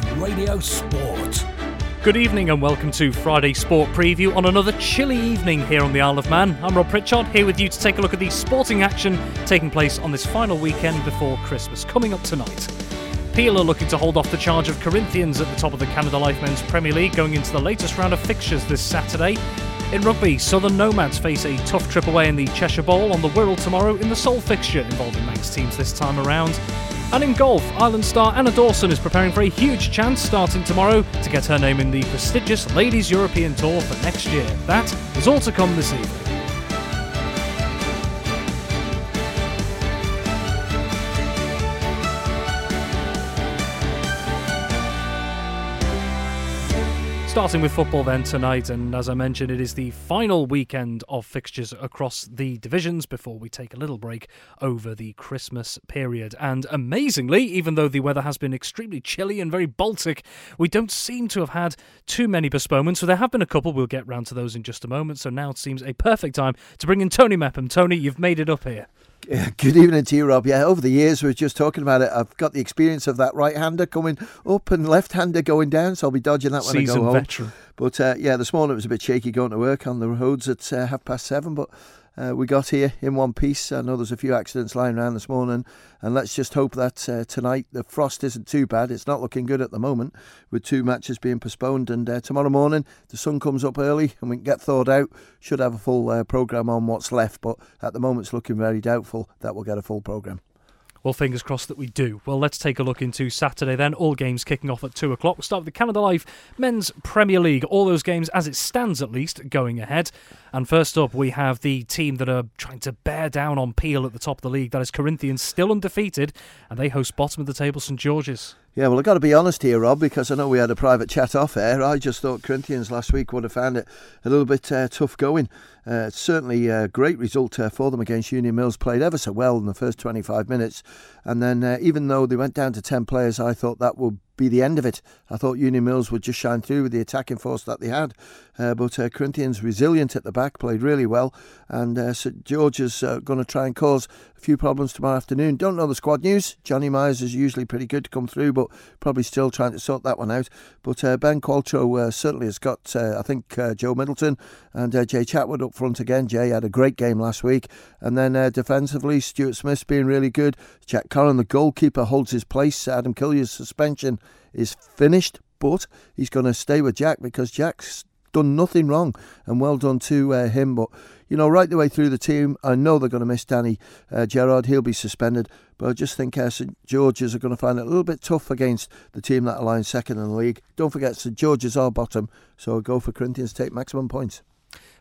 Radio Sport. Good evening and welcome to Friday Sport Preview on another chilly evening here on the Isle of Man. I'm Rob Pritchard here with you to take a look at the sporting action taking place on this final weekend before Christmas. Coming up tonight. Peel are looking to hold off the charge of Corinthians at the top of the Canada Life Men's Premier League going into the latest round of fixtures this Saturday. In rugby, Southern Nomads face a tough trip away in the Cheshire Bowl on the Wirral tomorrow in the sole fixture involving Manx teams this time around. And in golf, Island star Anna Dawson is preparing for a huge chance starting tomorrow to get her name in the prestigious Ladies European Tour for next year. That is all to come this evening. Starting with football then tonight, and as I mentioned, it is the final weekend of fixtures across the divisions before we take a little break over the Christmas period. And amazingly, even though the weather has been extremely chilly and very Baltic, we don't seem to have had too many postponements. So there have been a couple, we'll get round to those in just a moment. So now it seems a perfect time to bring in Tony Mepham. Tony, you've made it up here. Yeah, good evening to you, Rob. Yeah, over the years, we are just talking about it. I've got the experience of that right hander coming up and left hander going down, so I'll be dodging that when I go home. veteran. But uh, yeah, this morning it was a bit shaky going to work on the roads at uh, half past seven, but uh, we got here in one piece. I know there's a few accidents lying around this morning, and let's just hope that uh, tonight the frost isn't too bad. It's not looking good at the moment with two matches being postponed. And uh, tomorrow morning the sun comes up early and we can get thawed out. Should have a full uh, programme on what's left, but at the moment it's looking very doubtful that we'll get a full programme. Well, fingers crossed that we do. Well, let's take a look into Saturday then. All games kicking off at 2 o'clock. We'll start with the Canada Life Men's Premier League. All those games, as it stands at least, going ahead. And first up, we have the team that are trying to bear down on Peel at the top of the league. That is Corinthians, still undefeated, and they host bottom of the table St George's. Yeah, well, I've got to be honest here, Rob, because I know we had a private chat off air. I just thought Corinthians last week would have found it a little bit uh, tough going. Uh, certainly a great result uh, for them against Union Mills. Played ever so well in the first 25 minutes. And then, uh, even though they went down to 10 players, I thought that would be the end of it. I thought Union Mills would just shine through with the attacking force that they had. Uh, but uh, Corinthians resilient at the back, played really well. And uh, St George is uh, going to try and cause a few problems tomorrow afternoon. Don't know the squad news. Johnny Myers is usually pretty good to come through, but probably still trying to sort that one out. But uh, Ben Qualtrough uh, certainly has got, I think, Joe Middleton and Jay Chatwood up front again. Jay had a great game last week. And then defensively, Stuart Smith's being really good. Jack Curran, the goalkeeper, holds his place. Adam Killia's suspension is finished, but he's going to stay with Jack because Jack's done nothing wrong, and well done to uh, him. But you know, right the way through the team, I know they're going to miss Danny uh, Gerard. He'll be suspended, but I just think uh, St George's are going to find it a little bit tough against the team that aligns second in the league. Don't forget, St George's are bottom, so go for Corinthians take maximum points.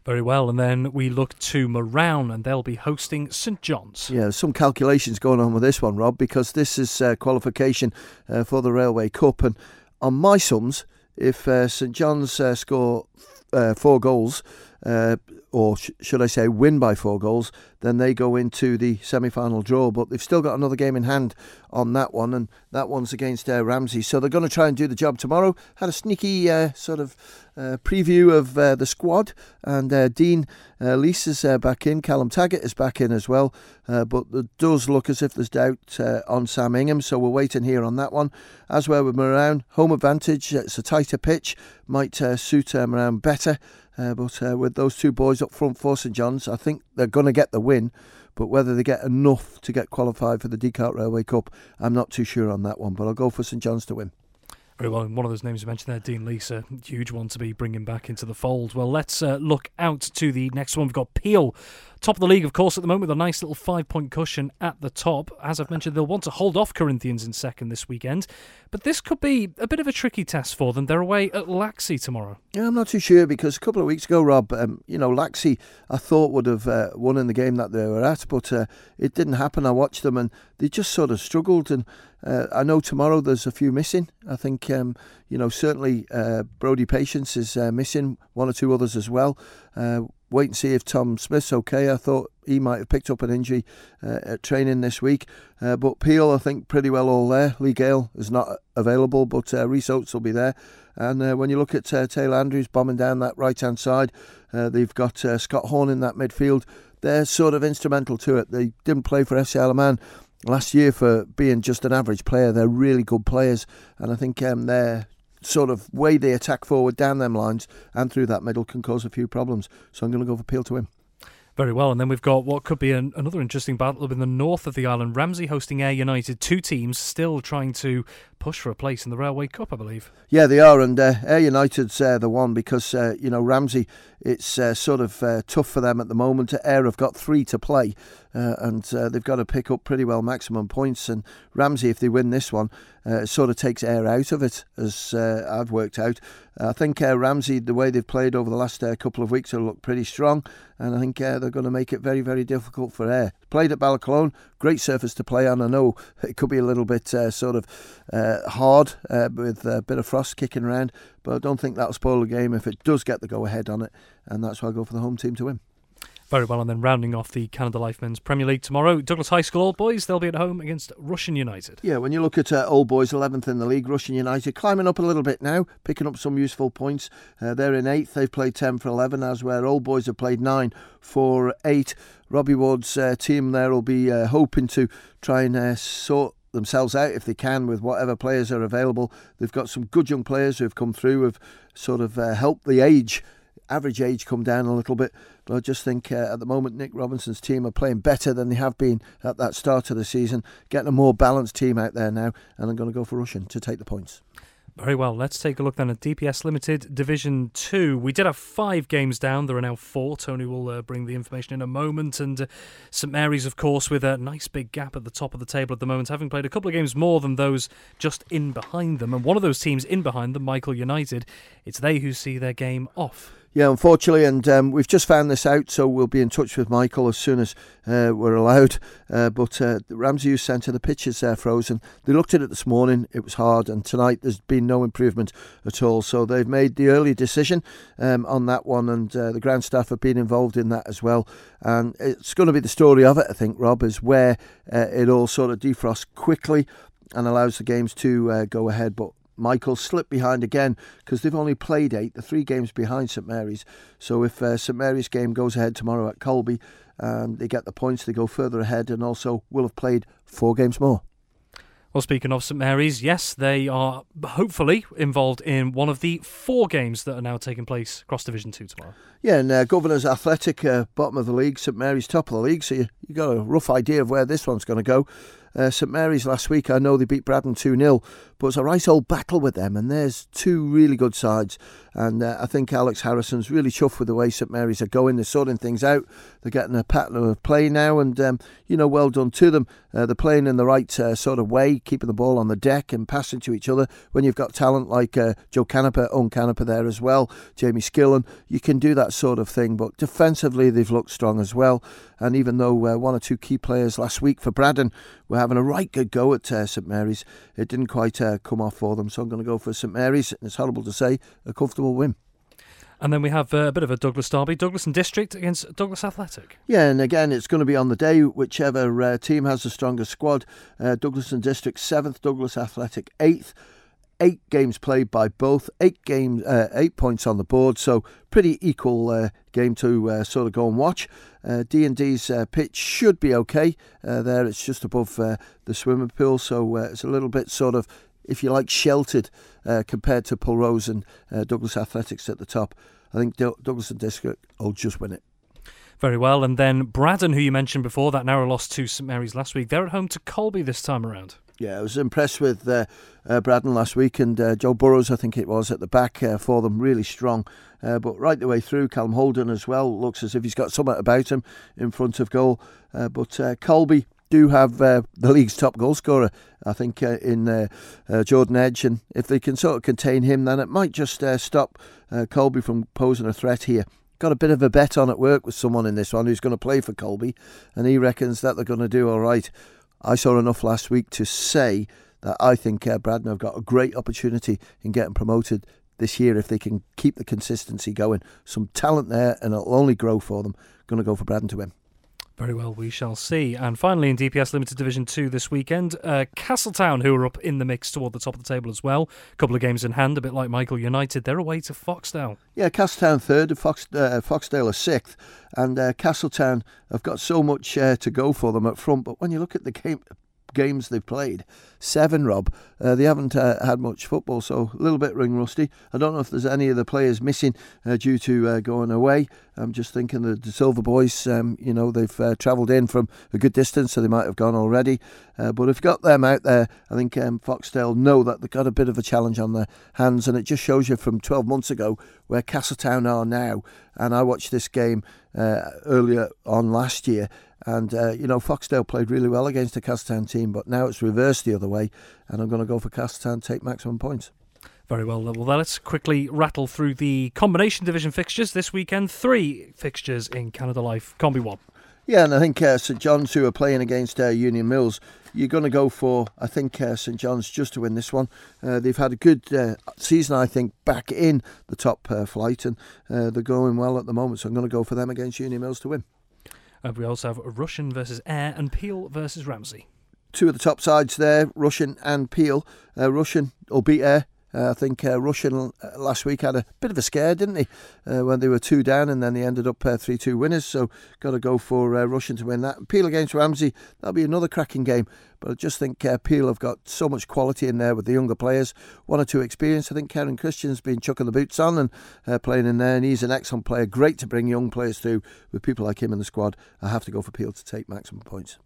Very well, and then we look to Marown, and they'll be hosting St John's. Yeah, some calculations going on with this one, Rob, because this is uh, qualification uh, for the Railway Cup, and on my sums, if uh, St John's uh, score uh, four goals, uh, or sh- should I say win by four goals, then they go into the semi-final draw. But they've still got another game in hand on that one, and that one's against uh, Ramsey. So they're going to try and do the job tomorrow. Had a sneaky uh, sort of uh, preview of uh, the squad, and uh, Dean uh, Lees is back in. Callum Taggart is back in as well. but it does look as if there's doubt on Sam Ingham, so we're waiting here on that one. As well with Marown, home advantage. It's a tighter pitch, might suit Marown better. Uh, but uh, with those two boys up front for St John's, I think they're going to get the win. But whether they get enough to get qualified for the Didcot Railway Cup, I'm not too sure on that one. But I'll go for St John's to win. Very well. One of those names you mentioned there, Dean Lisa, huge one to be bringing back into the fold. Well, let's uh, look out to the next one. We've got Peel Top of the league, of course, at the moment with a nice little five point cushion at the top. As I've mentioned, they'll want to hold off Corinthians in second this weekend. But this could be a bit of a tricky test for them. They're away at Laxey tomorrow. Yeah, I'm not too sure because a couple of weeks ago, Rob, um, you know, Laxey I thought would have uh, won in the game that they were at, but uh, it didn't happen. I watched them and they just sort of struggled. And uh, I know tomorrow there's a few missing. I think, um, you know, certainly uh, Brody Patience is uh, missing, one or two others as well. Uh, wait and see if Tom Smith's okay. I thought he might have picked up an injury uh, at training this week. Uh, but Peel, I think, pretty well all there. Lee Gale is not available, but uh, Reese Oates will be there. And uh, when you look at uh, Taylor Andrews bombing down that right hand side, uh, they've got uh, Scott Horn in that midfield. They're sort of instrumental to it. They didn't play for FC Isle last year for being just an average player. They're really good players, and I think um, their sort of way they attack forward down them lines and through that middle can cause a few problems. So I'm going to go for Peel to win. Very well, and then we've got what could be an, another interesting battle up in the north of the island. Ramsey hosting Ayr United, two teams still trying to push for a place in the Railway Cup, I believe. Yeah, they are, and uh, Ayr United's uh, the one because uh, you know Ramsey. It's uh, sort of uh, tough for them at the moment. Ayr have got three to play, uh, and they've got to pick up pretty well maximum points. And Ramsey, if they win this one, sort of takes Ayr out of it, as I've worked out. I think Ramsey, the way they've played over the last couple of weeks, will look pretty strong, and I think they're going to make it very, very difficult for Ayr. Played at Ballacloan, great surface to play on. I know it could be a little bit sort of uh, hard uh, with a bit of frost kicking around, but I don't think that'll spoil the game if it does get the go ahead on it, and that's why I go for the home team to win. Very well, and then rounding off the Canada Life Men's Premier League tomorrow, Douglas High School Old Boys, they'll be at home against Rushen United. Yeah, when you look at uh, Old Boys 11th in the league, Rushen United climbing up a little bit now, picking up some useful points. Uh, they're in 8th, they've played 10 for 11, as where Old Boys have played 9 for 8. Robbie Ward's uh, team there will be uh, hoping to try and uh, sort themselves out if they can with whatever players are available. They've got some good young players who have come through, have sort of uh, helped the age, average age, come down a little bit. But I just think uh, at the moment Nick Robinson's team are playing better than they have been at that start of the season, getting a more balanced team out there now, and I'm going to go for Rushen to take the points. Very well. Let's take a look then at DPS Limited Division 2. We did have five games down. There are now four. Tony will uh, bring the information in a moment. And uh, St Mary's, of course, with a nice big gap at the top of the table at the moment, having played a couple of games more than those just in behind them. And one of those teams in behind them, Michael United, it's they who see their game off. Yeah, unfortunately, and um, we've just found this out, so we'll be in touch with Michael as soon as uh, we're allowed. Uh, but uh, Ramsey Youth Centre, the pitch is uh, frozen. They looked at it this morning, it was hard, and tonight there's been no improvement at all. So they've made the early decision um, on that one, and uh, the ground staff have been involved in that as well. And it's going to be the story of it, I think, Rob, is where uh, it all sort of defrosts quickly and allows the games to uh, go ahead. But Michael slipped behind again because they've only played eight, the three games behind St Mary's. So if uh, St Mary's game goes ahead tomorrow at Colby and they get the points, they go further ahead and also will have played four games more. Well, speaking of St Mary's, yes, they are hopefully involved in one of the four games that are now taking place across Division 2 tomorrow. Yeah, and uh, Governors Athletic, uh, bottom of the league, St Mary's top of the league, so you, you got a rough idea of where this one's going to go. Uh, St Mary's last week, I know they beat Braddan 2 0, but it's a right old battle with them, and there's two really good sides. And uh, I think Alex Harrison's really chuffed with the way St Mary's are going. They're sorting things out. They're getting a pattern of play now, and um, you know, well done to them. Uh, they're playing in the right uh, sort of way, keeping the ball on the deck and passing to each other. When you've got talent like uh, Joe Canepa, Owen Canepa there as well, Jamie Skillen, you can do that sort of thing. But defensively, they've looked strong as well. And even though uh, one or two key players last week for Braddan were having a right good go at uh, St Mary's, it didn't quite come off for them. So I'm going to go for St Mary's. It's horrible to say, a comfortable win. And then we have uh, a bit of a Douglas derby, Douglas and District against Douglas Athletic. Yeah, and again, it's going to be on the day, whichever uh, team has the strongest squad. Uh, Douglas and District seventh, Douglas Athletic eighth. Eight games played by both, eight games, uh, eight points on the board. So pretty equal uh, game to uh, sort of go and watch. D and D's pitch should be okay. there, it's just above the swimming pool, so it's a little bit sort of if you like, sheltered uh, compared to Pulrose and uh, Douglas Athletics at the top. I think D- Douglas and District will just win it. Very well. And then Braddan, who you mentioned before, that narrow loss to St Mary's last week, they're at home to Colby this time around. Yeah, I was impressed with uh, uh, Braddan last week, and uh, Joe Burrows, I think it was, at the back uh, for them, really strong. Uh, but right the way through, Callum Holden as well looks as if he's got something about him in front of goal. Uh, but Colby, do have the league's top goal scorer, I think, in Jordan Edge. And if they can sort of contain him, then it might just stop Colby from posing a threat here. Got a bit of a bet on at work with someone in this one who's going to play for Colby, and he reckons that they're going to do all right. I saw enough last week to say that I think uh, Braddan have got a great opportunity in getting promoted this year if they can keep the consistency going. Some talent there, and it'll only grow for them. Going to go for Braddan to win. Very well, we shall see. And finally, in DPS Limited Division 2 this weekend, uh, Castletown, who are up in the mix toward the top of the table as well. A couple of games in hand, a bit like Michael United. They're away to Foxdale. Yeah, Castletown third, Fox, uh, Foxdale are sixth. And uh, Castletown have got so much uh, to go for them up front. But when you look at the game, games they've played, seven, Rob, uh, they haven't uh, had much football, so a little bit ring rusty. I don't know if there's any of the players missing uh, due to uh, going away. I'm just thinking the, the Silver Boys, um, you know, they've uh, travelled in from a good distance, so they might have gone already. Uh, but if got them out there, I think um, Foxdale know that they've got a bit of a challenge on their hands, and it just shows you from 12 months ago where Castletown are now. And I watched this game earlier on last year and, uh, you know, Foxdale played really well against the Castletown team, but now it's reversed the other way. And I'm going to go for Castletown, take maximum points. Very well. Well, let's quickly rattle through the combination division fixtures this weekend. Three fixtures in Canada Life. Be one. Yeah, and I think uh, St John's, who are playing against uh, Union Mills, you're going to go for, I think, uh, St John's just to win this one. Uh, they've had a good uh, season, I think, back in the top uh, flight, and they're going well at the moment. So I'm going to go for them against Union Mills to win. Uh, we also have Rushen versus Ayr and Peel versus Ramsey. Two of the top sides there, Rushen and Peel. Uh, Rushen will beat Ayr. Uh, I think uh, Rushen uh, last week had a bit of a scare, didn't he? Uh, when they were two down and then they ended up uh, 3 2 winners. So got to go for uh, Rushen to win that. Peel against Ramsey, that'll be another cracking game. But I just think Peel have got so much quality in there with the younger players. One or two experience. I think Karen Christian's been chucking the boots on and playing in there, and he's an excellent player. Great to bring young players through with people like him in the squad. I have to go for Peel to take maximum points.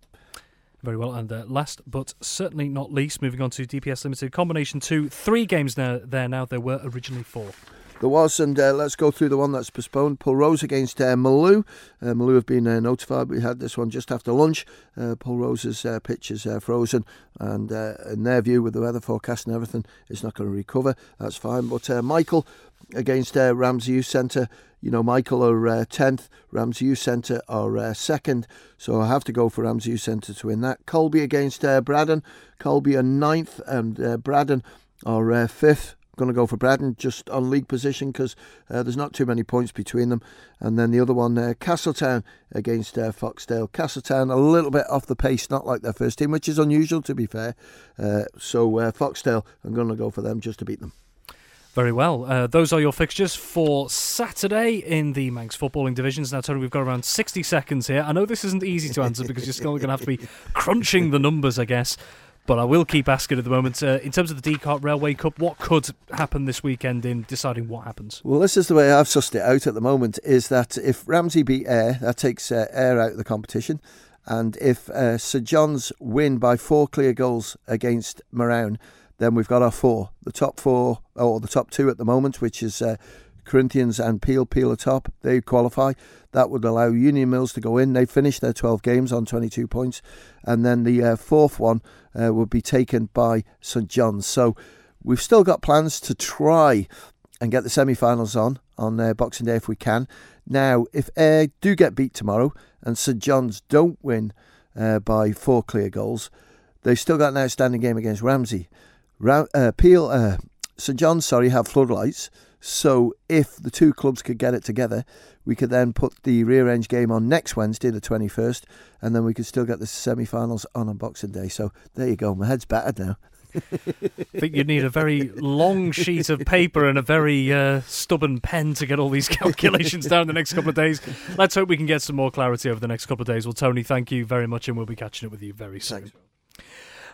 Very well. And uh, last but certainly not least, moving on to DPS Limited Combination 2. Three games now, there now. There were originally four. There was, and uh, let's go through the one that's postponed. Pulrose against uh, Malew. Uh, Malew have been uh, notified. We had this one just after lunch. Uh, Rose's uh, pitch is uh, frozen, and in their view, with the weather forecast and everything, it's not going to recover. That's fine. But Michael against Ramsey Youth Centre. You know, Michael are tenth, Ramsey U Centre are second. So I have to go for Ramsey U Centre to win that. Colby against Braddan. Colby are ninth, and Braddan are fifth going to go for Braddan just on league position because uh, there's not too many points between them. And then the other one, uh, Castletown against uh, Foxdale. Castletown a little bit off the pace, not like their first team, which is unusual to be fair. Uh, so uh, Foxdale, I'm going to go for them just to beat them. Very well. Uh, those are your fixtures for Saturday in the Manx footballing divisions. Now, Tony, we've got around 60 seconds here. I know this isn't easy to answer because you're still going to have to be crunching the numbers, I guess. But I will keep asking at the moment. Uh, in terms of the Dcart Railway Cup, what could happen this weekend in deciding what happens? Well, this is the way I've sussed it out at the moment. Is that if Ramsey beat Ayr, that takes uh, Ayr out of the competition, and if uh, St John's win by four clear goals against Marown, then we've got our four, the top four or the top two at the moment, which is uh, Corinthians and Peel, Peel atop, they qualify. That would allow Union Mills to go in. They finished their 12 games on 22 points. And then the uh, fourth one uh, would be taken by St John's. So we've still got plans to try and get the semi finals on on uh, Boxing Day if we can. Now, if Ayr do get beat tomorrow and St John's don't win uh, by four clear goals, they've still got an outstanding game against Ramsey. Ra- uh, Peel, uh, St John's, sorry, have floodlights. So if the two clubs could get it together, we could then put the rearrange game on next Wednesday, the 21st, and then we could still get the semi finals on on Boxing Day. So there you go. My head's battered now. I think you'd need a very long sheet of paper and a very uh, stubborn pen to get all these calculations down in the next couple of days. Let's hope we can get some more clarity over the next couple of days. Well, Tony, thank you very much, and we'll be catching up with you very soon. Thanks.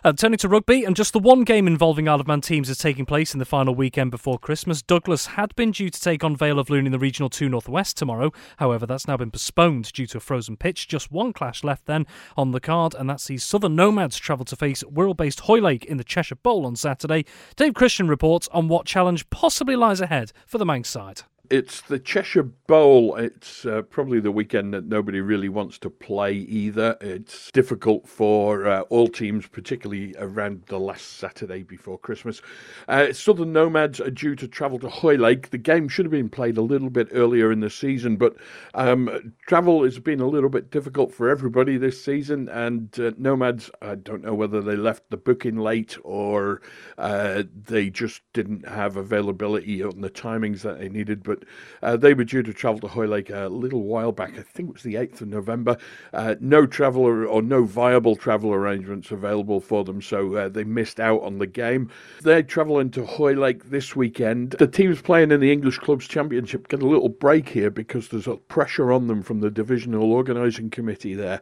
Uh, turning to rugby, and just the one game involving Isle of Man teams is taking place in the final weekend before Christmas. Douglas had been due to take on Vale of Lune in the Regional 2 Northwest tomorrow. However, that's now been postponed due to a frozen pitch. Just one clash left then on the card, and that sees Southern Nomads travel to face Wirral based Hoylake in the Cheshire Bowl on Saturday. Dave Christian reports on what challenge possibly lies ahead for the Manx side it's the Cheshire Bowl. It's uh, probably the weekend that nobody really wants to play either. It's difficult for uh, all teams, particularly around the last Saturday before Christmas. Uh, Southern Nomads are due to travel to Hoylake. The game should have been played a little bit earlier in the season, but um, travel has been a little bit difficult for everybody this season. And uh, Nomads, I don't know whether they left the booking late or uh, they just didn't have availability on the timings that they needed, but uh, they were due to travel to Hoylake a little while back. I think it was the 8th of November. Uh, no travel or, or, no viable travel arrangements available for them, so uh, they missed out on the game. They're travelling to Hoylake this weekend. The teams playing in the English Clubs Championship get a little break here because there's a pressure on them from the divisional organising committee there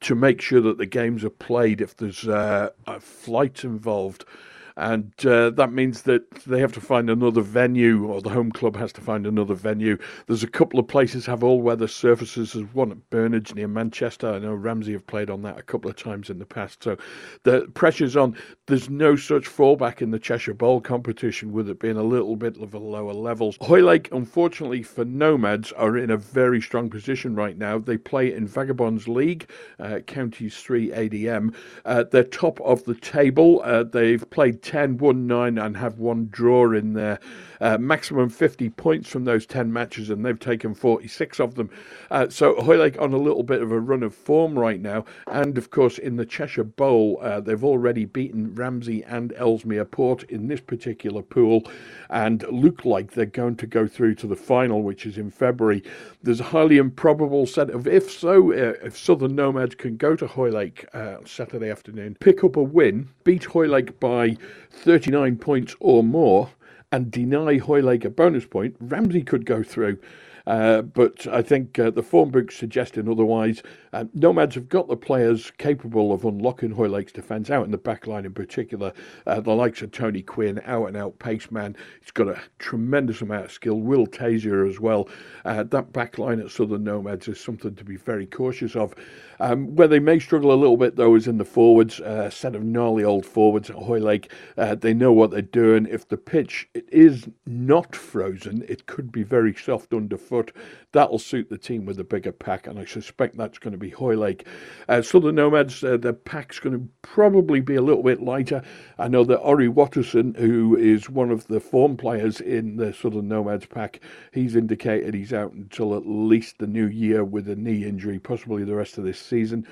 to make sure that the games are played if there's uh, a flight involved and uh, that means that they have to find another venue, or the home club has to find another venue. There's a couple of places have all-weather surfaces. There's one at Burnage near Manchester. I know Ramsey have played on that a couple of times in the past. So the pressure's on. There's no such fallback in the Cheshire Bowl competition, with it being a little bit of a lower level. Hoylake, unfortunately for Nomads, are in a very strong position right now. They play in Vagabonds League, uh, Counties 3 ADM. Uh, they're top of the table. Uh, they've played 10, won 9, and have one draw in there. Uh, maximum 50 points from those 10 matches, and they've taken 46 of them. Uh, so Hoylake on a little bit of a run of form right now. And of course, in the Cheshire Bowl, uh, they've already beaten Ramsey and Ellesmere Port in this particular pool and look like they're going to go through to the final, which is in February. There's a highly improbable set of if so, uh, if Southern Nomads can go to Hoylake uh, Saturday afternoon, pick up a win, beat Hoylake by 39 points or more, and deny Hoylake a bonus point, Ramsey could go through. Uh, but I think uh, the form books suggesting otherwise. Uh, Nomads have got the players capable of unlocking Hoylake's defence out in the back line in particular. Uh, the likes of Tony Quinn, out and out pace man. He's got a tremendous amount of skill. Will Tazier as well. Uh, that back line at Southern Nomads is something to be very cautious of. Um, where they may struggle a little bit, though, is in the forwards. A set of gnarly old forwards at Hoylake. They know what they're doing. If the pitch is not frozen, it could be very soft underfoot. That'll suit the team with a bigger pack, and I suspect that's going to be Hoylake. Uh, Southern Nomads, uh, the pack's going to probably be a little bit lighter. I know that Ori Watterson, who is one of the form players in the Southern Nomads pack, he's indicated he's out until at least the new year with a knee injury, possibly the rest of this season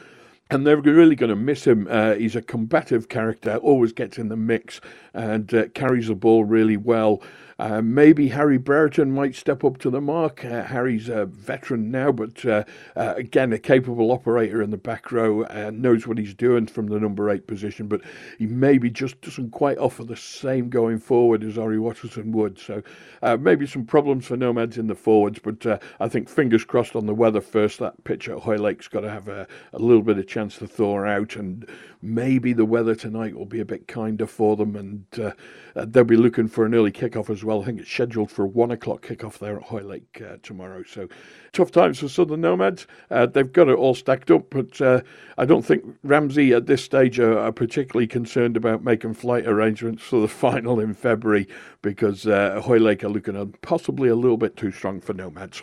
and they're really going to miss him. Uh, he's a combative character, always gets in the mix and uh, carries the ball really well. Uh, maybe Harry Brereton might step up to the mark. Uh, Harry's a veteran now, but uh, uh again, a capable operator in the back row and knows what he's doing from the number eight position, but he maybe just doesn't quite offer the same going forward as Ori Watterson would. So uh, maybe some problems for Nomads in the forwards, but I think fingers crossed on the weather first. That pitch at Hoylake's got to have a, a little bit of chance to thaw out, and maybe the weather tonight will be a bit kinder for them, and they'll be looking for an early kickoff as well. I think it's scheduled for one o'clock kickoff there at Hoylake uh, tomorrow. So tough times for Southern Nomads. Uh, they've got it all stacked up, but uh, I don't think Ramsey at this stage are, are, particularly concerned about making flight arrangements for the final in February because uh, Hoylake are looking possibly a little bit too strong for Nomads.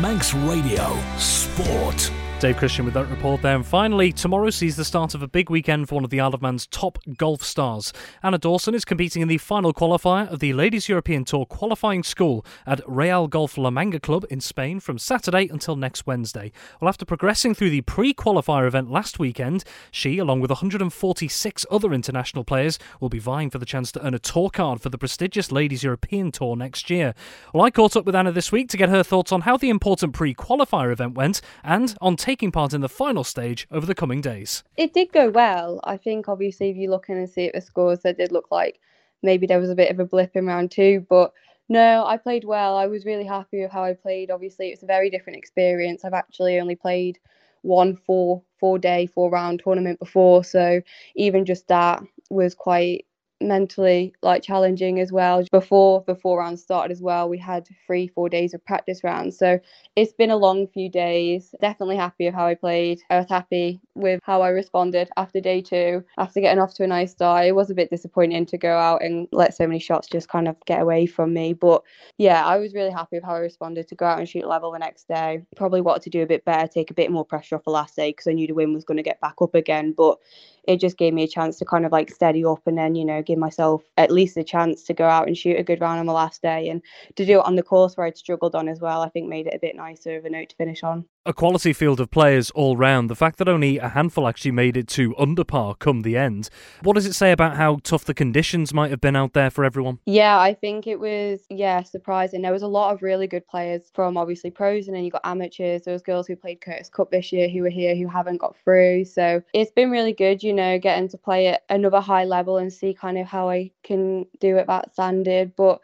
Manx Radio Sport. Dave Christian with that report there. And finally, tomorrow sees the start of a big weekend for one of the Isle of Man's top golf stars. Anna Dawson is competing in the final qualifier of the Ladies European Tour qualifying school at Real Golf La Manga Club in Spain from Saturday until next Wednesday. Well, after progressing through the pre qualifier event last weekend, she, along with 146 other international players, will be vying for the chance to earn a tour card for the prestigious Ladies European Tour next year. Well, I caught up with Anna this week to get her thoughts on how the important pre qualifier event went and on taking part in the final stage over the coming days. It did go well. I think obviously if you look in and see at the scores, it did look like maybe there was a bit of a blip in round two, but no, I played well. I was really happy with how I played. Obviously, it's a very different experience. I've actually only played one four four day four round tournament before, so even just that was quite mentally like challenging as well. Before the four rounds started as well we had three four days of practice rounds. So it's been a long few days. Definitely happy with how i played. I was happy with how i responded after day two after getting off to a nice start. It was a bit disappointing to go out and let so many shots just kind of get away from me. But yeah i was really happy with how i responded to go out and shoot level the next day. Probably wanted to do a bit better take a bit more pressure off the last day because i knew the wind was going to get back up again. But it just gave me a chance to kind of like steady up and then, you know, give myself at least a chance to go out and shoot a good round on the last day. And to do it on the course where I'd struggled on as well, I think made it a bit nicer of a note to finish on. A quality field of players all round. The fact that only a handful actually made it to under par come the end. What does it say about how tough the conditions might have been out there for everyone? Yeah, I think it was yeah surprising. There was a lot of really good players from obviously pros, and then you got amateurs. There was girls who played Curtis Cup this year who were here who haven't got through. So it's been really good, you know, getting to play at another high level and see kind of how I can do at that standard. But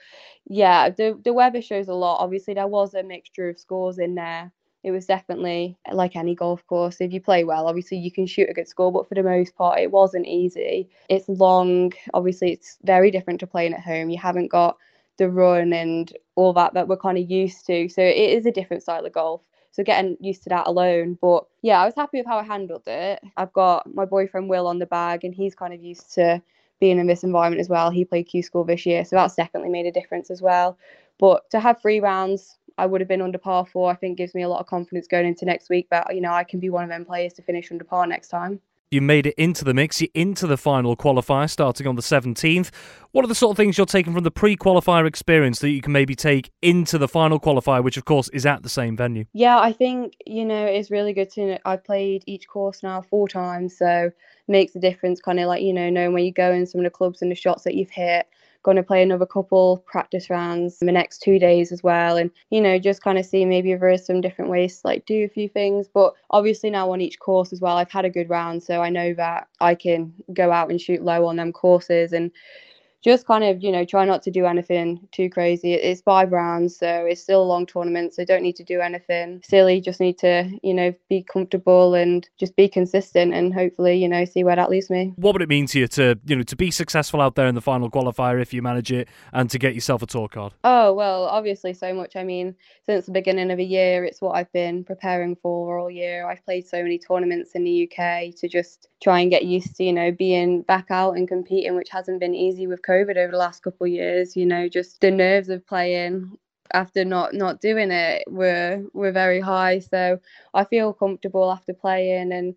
yeah, the the weather shows a lot. Obviously, there was a mixture of scores in there. It was definitely like any golf course. If you play well, obviously you can shoot a good score, but for the most part, it wasn't easy. It's long. Obviously, it's very different to playing at home. You haven't got the run and all that that we're kind of used to. So it is a different style of golf. So getting used to that alone. But yeah, I was happy with how I handled it. I've got my boyfriend Will on the bag, and he's kind of used to being in this environment as well. He played Q School this year, so that's definitely made a difference as well. But to have three rounds, I would have been under par four. I think gives me a lot of confidence going into next week But, you know I can be one of them players to finish under par next time. You made it into the mix. You're into the final qualifier starting on the 17th. What are the sort of things you're taking from the pre qualifier experience that you can maybe take into the final qualifier, which of course is at the same venue? Yeah, I think, you know, it's really good to. I've played each course now four times, so makes a difference kind of like, you know, knowing where you go and some of the clubs and the shots that you've hit going to play another couple practice rounds in the next two days as well. And, you know, just kind of see maybe if there is some different ways to like do a few things. But obviously now on each course as well, I've had a good round. So I know that I can go out and shoot low on them courses and just kind of, you know, try not to do anything too crazy. It's five rounds, so it's still a long tournament, so don't need to do anything silly. Just need to, you know, be comfortable and just be consistent and hopefully, you know, see where that leads me. What would it mean to you to, you know, to be successful out there in the final qualifier if you manage it and to get yourself a tour card? Oh, well, obviously so much. I mean, since the beginning of the year, it's what I've been preparing for all year. I've played so many tournaments in the UK to just try and get used to, you know, being back out and competing, which hasn't been easy with COVID over the last couple of years. You know, just the nerves of playing after not not doing it were were very high. So I feel comfortable after playing and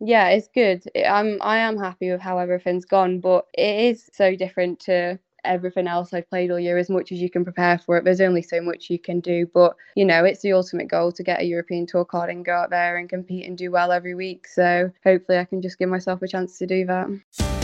yeah, it's good. I'm I am happy with how everything's gone, but it is so different to everything else I've played all year, as much as you can prepare for it. There's only so much you can do, but you know, it's the ultimate goal to get a European Tour card and go out there and compete and do well every week. So hopefully, I can just give myself a chance to do that.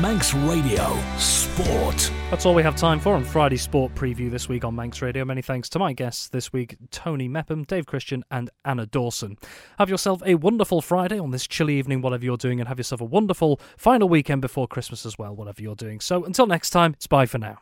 Manx Radio Sport. That's all we have time for on Friday's sport preview this week on Manx Radio. Many thanks to my guests this week, Tony Mepham, Dave Christian, and Anna Dawson. Have yourself a wonderful Friday on this chilly evening, whatever you're doing, and have yourself a wonderful final weekend before Christmas as well, whatever you're doing. So until next time, it's bye for now.